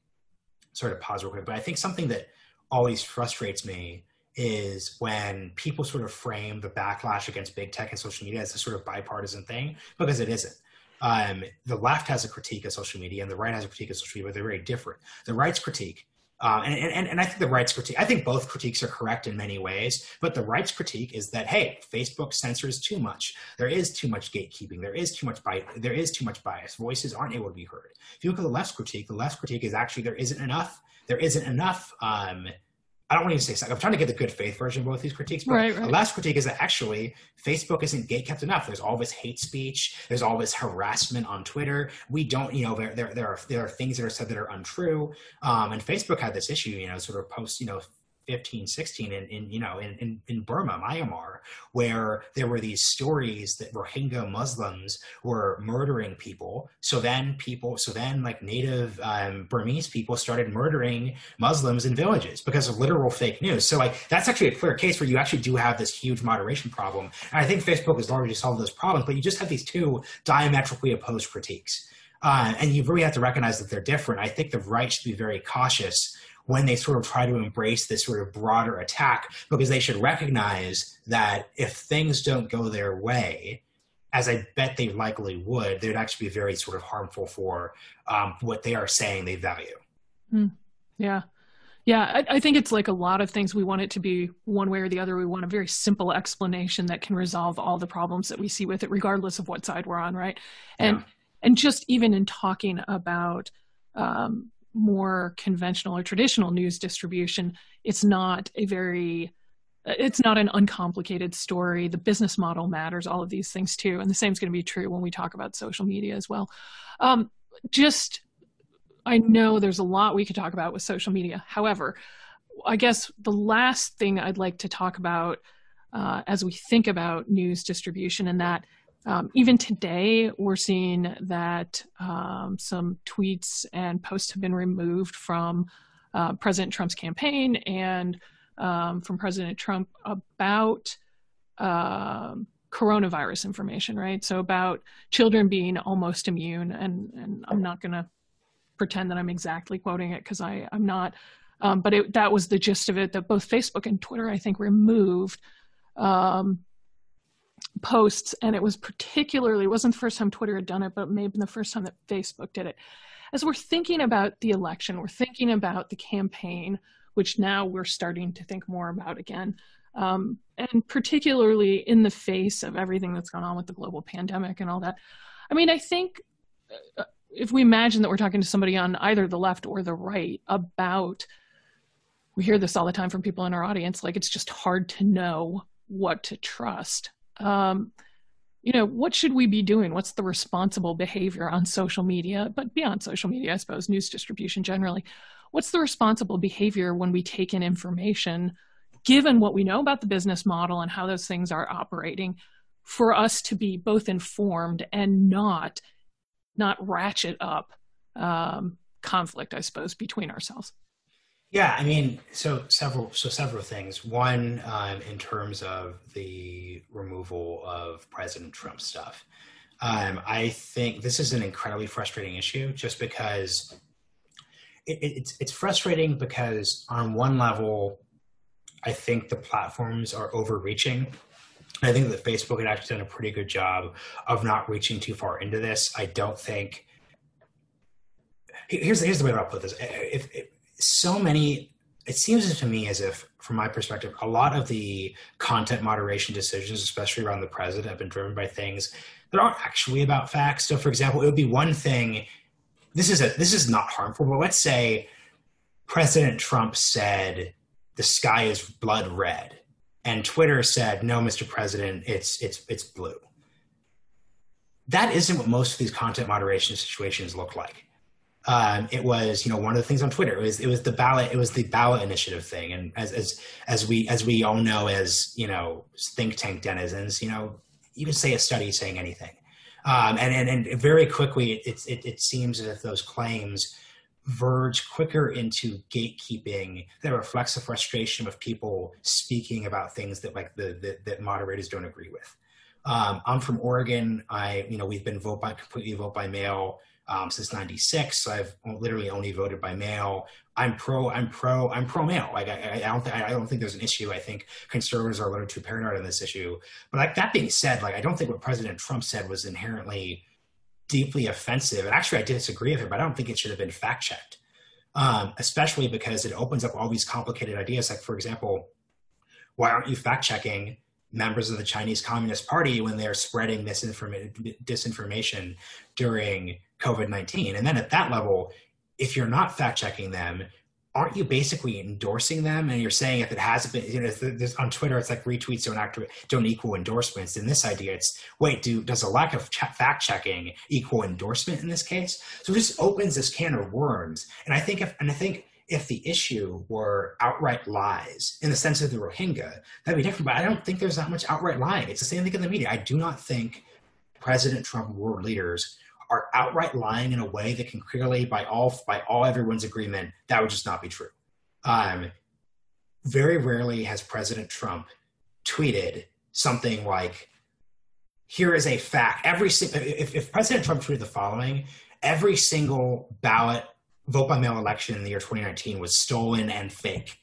sort of pause real quick, but I think something that always frustrates me is when people sort of frame the backlash against big tech and social media as a sort of bipartisan thing because it isn't. Um, the left has a critique of social media and the right has a critique of social media, but they're very different. The right's critique um, and, and, and I think the rights critique, I think both critiques are correct in many ways, but the rights critique is that, hey, Facebook censors too much. There is too much gatekeeping. There is too much bias. There is too much bias. Voices aren't able to be heard. If you look at the left's critique, the left's critique is actually there isn't enough. There isn't enough um, I don't want to say I'm trying to get the good faith version of both these critiques, but right, right. the last critique is that actually Facebook isn't gate kept enough. There's all this hate speech. There's all this harassment on Twitter. We don't, you know, there there, there are there are things that are said that are untrue. Um, and Facebook had this issue, you know, sort of post, you know, 15, 16 in, in you know, in, in, in Burma, Myanmar, where there were these stories that Rohingya Muslims were murdering people. So then people, so then like native um, Burmese people started murdering Muslims in villages because of literal fake news. So like that's actually a clear case where you actually do have this huge moderation problem. And I think Facebook has already solved those problems, but you just have these two diametrically opposed critiques. Uh, and you really have to recognize that they're different. I think the right should be very cautious when they sort of try to embrace this sort of broader attack because they should recognize that if things don't go their way, as I bet they likely would, they would actually be very sort of harmful for um, what they are saying they value. Mm, yeah. Yeah, I, I, think it's like a lot of things. We want it to be one way or the other. We want a very simple explanation that can resolve all the problems that we see with it, regardless of what side we're on, right? And yeah. and just even in talking about um, more conventional or traditional news distribution, it's not a very it's not an uncomplicated story. The business model matters, all of these things too. And the same is going to be true when we talk about social media as well. Um, just I know there's a lot we could talk about with social media. However, I guess the last thing I'd like to talk about uh, as we think about news distribution and that um, even today we're seeing that um, some tweets and posts have been removed from uh, President Trump's campaign and um, from President Trump about um, coronavirus information, right? So about children being almost immune, and and I'm not going to pretend that I'm exactly quoting it because I'm not. Um, but it, that was the gist of it. That both Facebook and Twitter, I think, removed um, posts, and it was particularly it wasn't the first time Twitter had done it, but maybe the first time that Facebook did it. As we're thinking about the election, we're thinking about the campaign, which now we're starting to think more about again. Um, and particularly in the face of everything that's gone on with the global pandemic and all that. I mean, I think uh, if we imagine that we're talking to somebody on either the left or the right about we hear this all the time from people in our audience like it's just hard to know what to trust um, you know what should we be doing? What's the responsible behavior on social media? But beyond social media i suppose news distribution generally. What's the responsible behavior when we take in information given what we know about the business model and how those things are operating for us to be both informed and not not ratchet up um, conflict, I suppose, between ourselves. Yeah, I mean, so several, so several things. One, um, in terms of the removal of President Trump stuff, um, I think this is an incredibly frustrating issue, just because it, it's it's frustrating because on one level, I think the platforms are overreaching I think that Facebook had actually done a pretty good job of not reaching too far into this. I don't think. Here's here's the way I'll put this. If, if so many, it seems to me as if, from my perspective, a lot of the content moderation decisions, especially around the president, have been driven by things that aren't actually about facts. So, for example, it would be one thing. This is a this is not harmful, but let's say President Trump said the sky is blood red and Twitter said, "No, Mr. President, it's it's it's blue." That isn't what most of these content moderation situations look like. Um, it was, you know, one of the things on Twitter. It was it was the ballot. It was the ballot initiative thing, and as as as we as we all know, as you know, think tank denizens, you know, you can say a study saying anything, um, and, and and very quickly, it, it it seems as if those claims verge quicker into gatekeeping that reflects the frustration of people speaking about things that like the, the that moderators don't agree with. Um, I'm from Oregon. I you know we've been vote by completely vote by mail um, since '96. So I've literally only voted by mail. I'm pro. I'm pro. I'm pro mail. Like I, I don't. Th- I don't think there's an issue. I think conservatives are a little too paranoid on this issue. But like that being said, like I don't think what President Trump said was inherently deeply offensive. And actually, I disagree with him, but I don't think it should have been fact checked, um, especially because it opens up all these complicated ideas. Like, for example, why aren't you fact checking members of the Chinese Communist Party when they're spreading misinform- disinformation during COVID 19? And then at that level, if you're not fact checking them, aren't you basically endorsing them? And you're saying if it hasn't been, you know, there's, on Twitter, it's like retweets don't act, don't equal endorsements. In this idea, it's wait, do does a lack of fact checking equal endorsement in this case? So it just opens this can of worms. And I think if, and I think if the issue were outright lies in the sense of the Rohingya, that'd be different. But I don't think there's that much outright lying. It's the same thing in the media. I do not think President Trump world leaders are outright lying in a way that can clearly, by all by all everyone's agreement, that would just not be true. Um, very rarely has President Trump tweeted something like, "Here is a fact." Every if, if President Trump tweeted the following, every single ballot vote by mail election in the year 2019 was stolen and fake.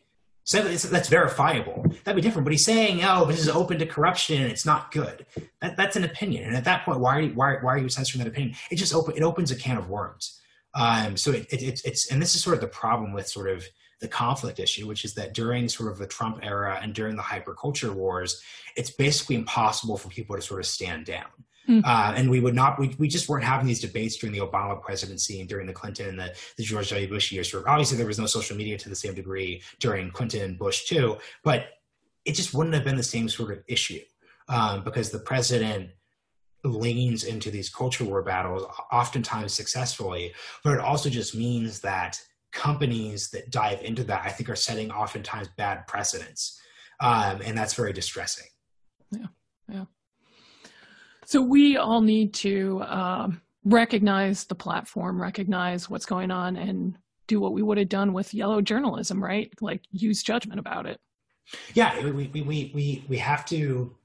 So that's verifiable. That'd be different. But he's saying, "Oh, this is open to corruption and it's not good." That, that's an opinion. And at that point, why are you, why, why are you censoring that opinion? It just open it opens a can of worms. Um, so it, it, it, it's and this is sort of the problem with sort of the conflict issue, which is that during sort of the Trump era and during the hyperculture wars, it's basically impossible for people to sort of stand down. Mm. Uh, and we would not, we, we just weren't having these debates during the Obama presidency and during the Clinton and the, the George W. Bush years. Obviously, there was no social media to the same degree during Clinton and Bush, too, but it just wouldn't have been the same sort of issue um, because the president leans into these culture war battles, oftentimes successfully, but it also just means that companies that dive into that, I think, are setting oftentimes bad precedents. Um, and that's very distressing. Yeah, yeah. So we all need to um, recognize the platform, recognize what's going on, and do what we would have done with yellow journalism, right? Like use judgment about it. Yeah, we we we we, we have to.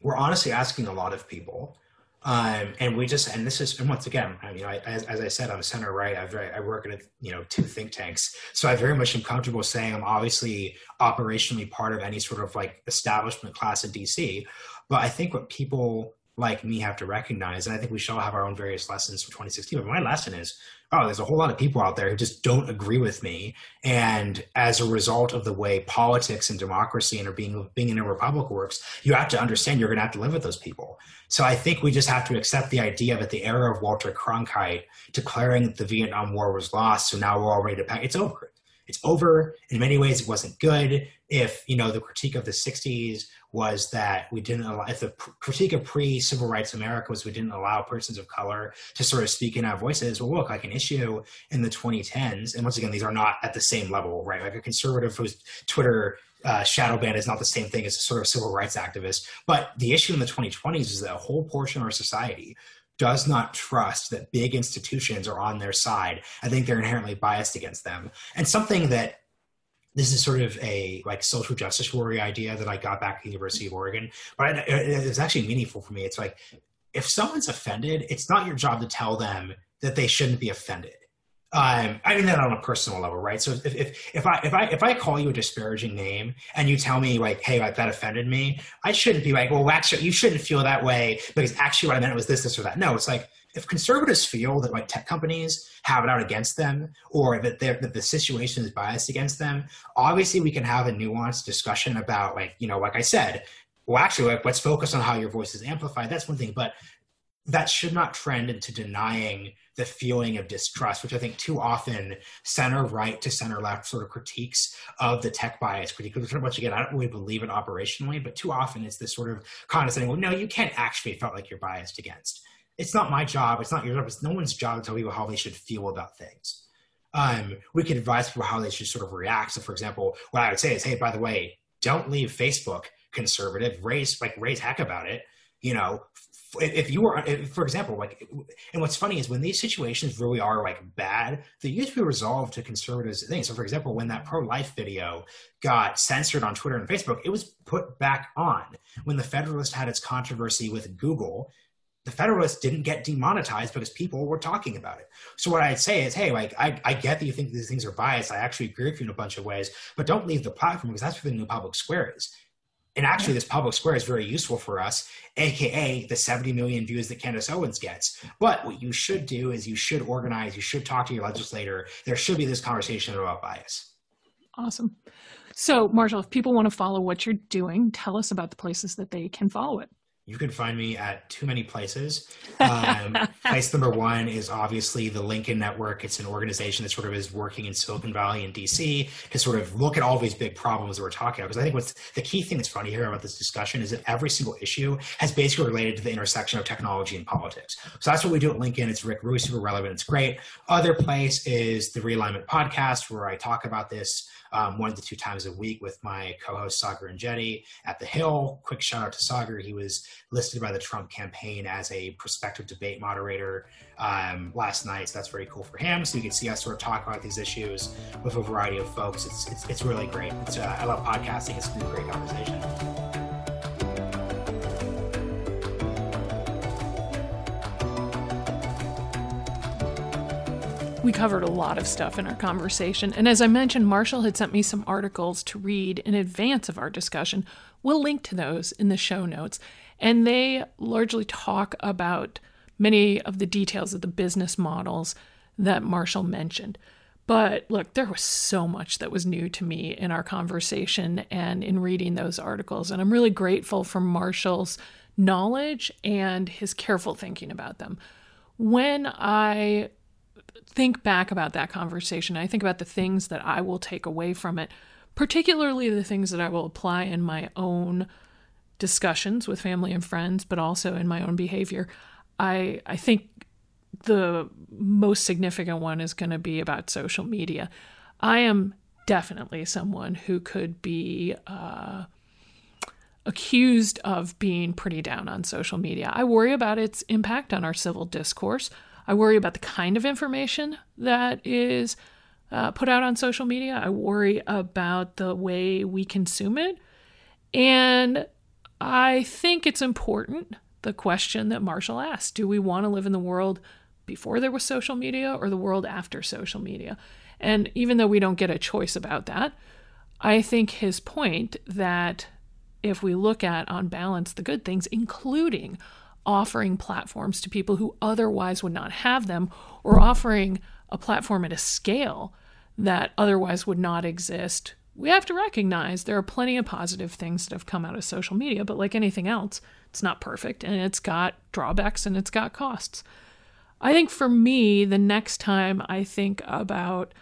We're honestly asking a lot of people um, and we just, and this is, and once again, I mean, I, as, as I said, I'm center right. I, I work at, you know, two think tanks. So I very much am comfortable saying I'm obviously operationally part of any sort of like establishment class in DC. But I think what people like me have to recognize, and I think we should all have our own various lessons from 2016. But my lesson is oh, there's a whole lot of people out there who just don't agree with me. And as a result of the way politics and democracy and being being in a republic works, you have to understand you're going to have to live with those people. So I think we just have to accept the idea that the era of Walter Cronkite declaring that the Vietnam War was lost, so now we're all ready to pack. It's over. It's over. In many ways, it wasn't good. If you know the critique of the '60s was that we didn't allow, if the critique of pre civil rights America was we didn't allow persons of color to sort of speak in our voices. Well, look, like an issue in the 2010s, and once again, these are not at the same level, right? Like a conservative whose Twitter uh, shadow ban is not the same thing as a sort of civil rights activist. But the issue in the 2020s is that a whole portion of our society does not trust that big institutions are on their side. I think they're inherently biased against them. And something that this is sort of a like social justice warrior idea that I got back at the University of Oregon, but it, it's actually meaningful for me. It's like if someone's offended, it's not your job to tell them that they shouldn't be offended. Um, I mean that on a personal level, right? So if, if if I if I if I call you a disparaging name and you tell me like, hey, like that offended me, I shouldn't be like, well, actually, you shouldn't feel that way because actually what I meant was this, this, or that. No, it's like if conservatives feel that like tech companies have it out against them or that, that the situation is biased against them, obviously we can have a nuanced discussion about like, you know, like I said, well, actually, like, let's focus on how your voice is amplified. That's one thing, but that should not trend into denying the feeling of distrust, which I think too often center right to center left sort of critiques of the tech bias critique, which again, I don't really believe it operationally, but too often it's this sort of condescending, well, no, you can't actually felt like you're biased against it's not my job. It's not your job. It's no one's job to tell people how they should feel about things. Um, we could advise people how they should sort of react. So, for example, what I would say is, hey, by the way, don't leave Facebook conservative. Raise like raise heck about it. You know, if you were, if, for example, like, and what's funny is when these situations really are like bad, they be resolved to conservative things. So, for example, when that pro-life video got censored on Twitter and Facebook, it was put back on. When the Federalist had its controversy with Google, the Federalists didn't get demonetized because people were talking about it. So what I'd say is, hey, like I, I get that you think these things are biased. I actually agree with you in a bunch of ways, but don't leave the platform because that's where the new public square is. And actually, this public square is very useful for us, aka the 70 million views that Candace Owens gets. But what you should do is you should organize, you should talk to your legislator. There should be this conversation about bias. Awesome. So, Marshall, if people want to follow what you're doing, tell us about the places that they can follow it you can find me at too many places. Um, *laughs* place number one is obviously the Lincoln Network. It's an organization that sort of is working in Silicon Valley and DC to sort of look at all these big problems that we're talking about. Because I think what's the key thing that's funny here about this discussion is that every single issue has basically related to the intersection of technology and politics. So that's what we do at Lincoln. It's Rick really super relevant. It's great. Other place is the Realignment Podcast, where I talk about this um, one to two times a week with my co-host Saagar and Enjeti at the Hill. Quick shout out to Saagar. He was listed by the Trump campaign as a prospective debate moderator um, last night. So that's very cool for him. So you can see us sort of talk about these issues with a variety of folks. It's it's, it's really great. It's, uh, I love podcasting. It's a great conversation. We covered a lot of stuff in our conversation, and as I mentioned, Marshall had sent me some articles to read in advance of our discussion. We'll link to those in the show notes, and they largely talk about many of the details of the business models that Marshall mentioned. But look, there was so much that was new to me in our conversation and in reading those articles, and I'm really grateful for Marshall's knowledge and his careful thinking about them. When I think back about that conversation, I think about the things that I will take away from it, particularly the things that I will apply in my own discussions with family and friends, but also in my own behavior. I I think the most significant one is going to be about social media. I am definitely someone who could be uh, accused of being pretty down on social media. I worry about its impact on our civil discourse. I worry about the kind of information that is uh, put out on social media. I worry about the way we consume it. And I think it's important the question that Marshall asked do we want to live in the world before there was social media or the world after social media? And even though we don't get a choice about that, I think his point that if we look at, on balance, the good things, including offering platforms to people who otherwise would not have them, or offering a platform at a scale that otherwise would not exist, we have to recognize there are plenty of positive things that have come out of social media, but like anything else, it's not perfect and it's got drawbacks and it's got costs. I think for me, the next time I think about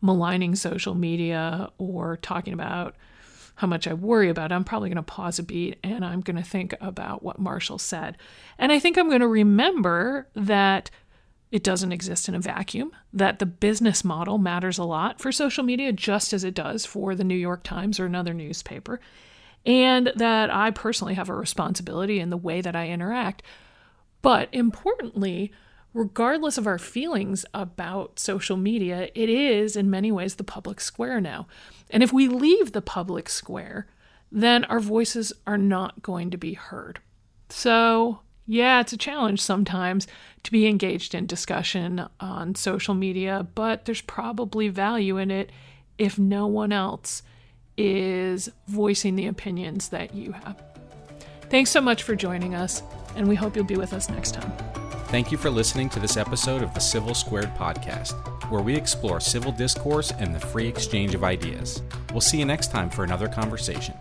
maligning social media or talking about how much I worry about it, I'm probably going to pause a beat and I'm going to think about what Marshall said. And I think I'm going to remember that it doesn't exist in a vacuum, that the business model matters a lot for social media, just as it does for the New York Times or another newspaper, and that I personally have a responsibility in the way that I interact. But importantly, regardless of our feelings about social media, it is in many ways the public square now. And if we leave the public square, then our voices are not going to be heard. So, yeah, it's a challenge sometimes to be engaged in discussion on social media, but there's probably value in it if no one else is voicing the opinions that you have. Thanks so much for joining us, and we hope you'll be with us next time. Thank you for listening to this episode of the Civil Squared podcast, where we explore civil discourse and the free exchange of ideas. We'll see you next time for another conversation.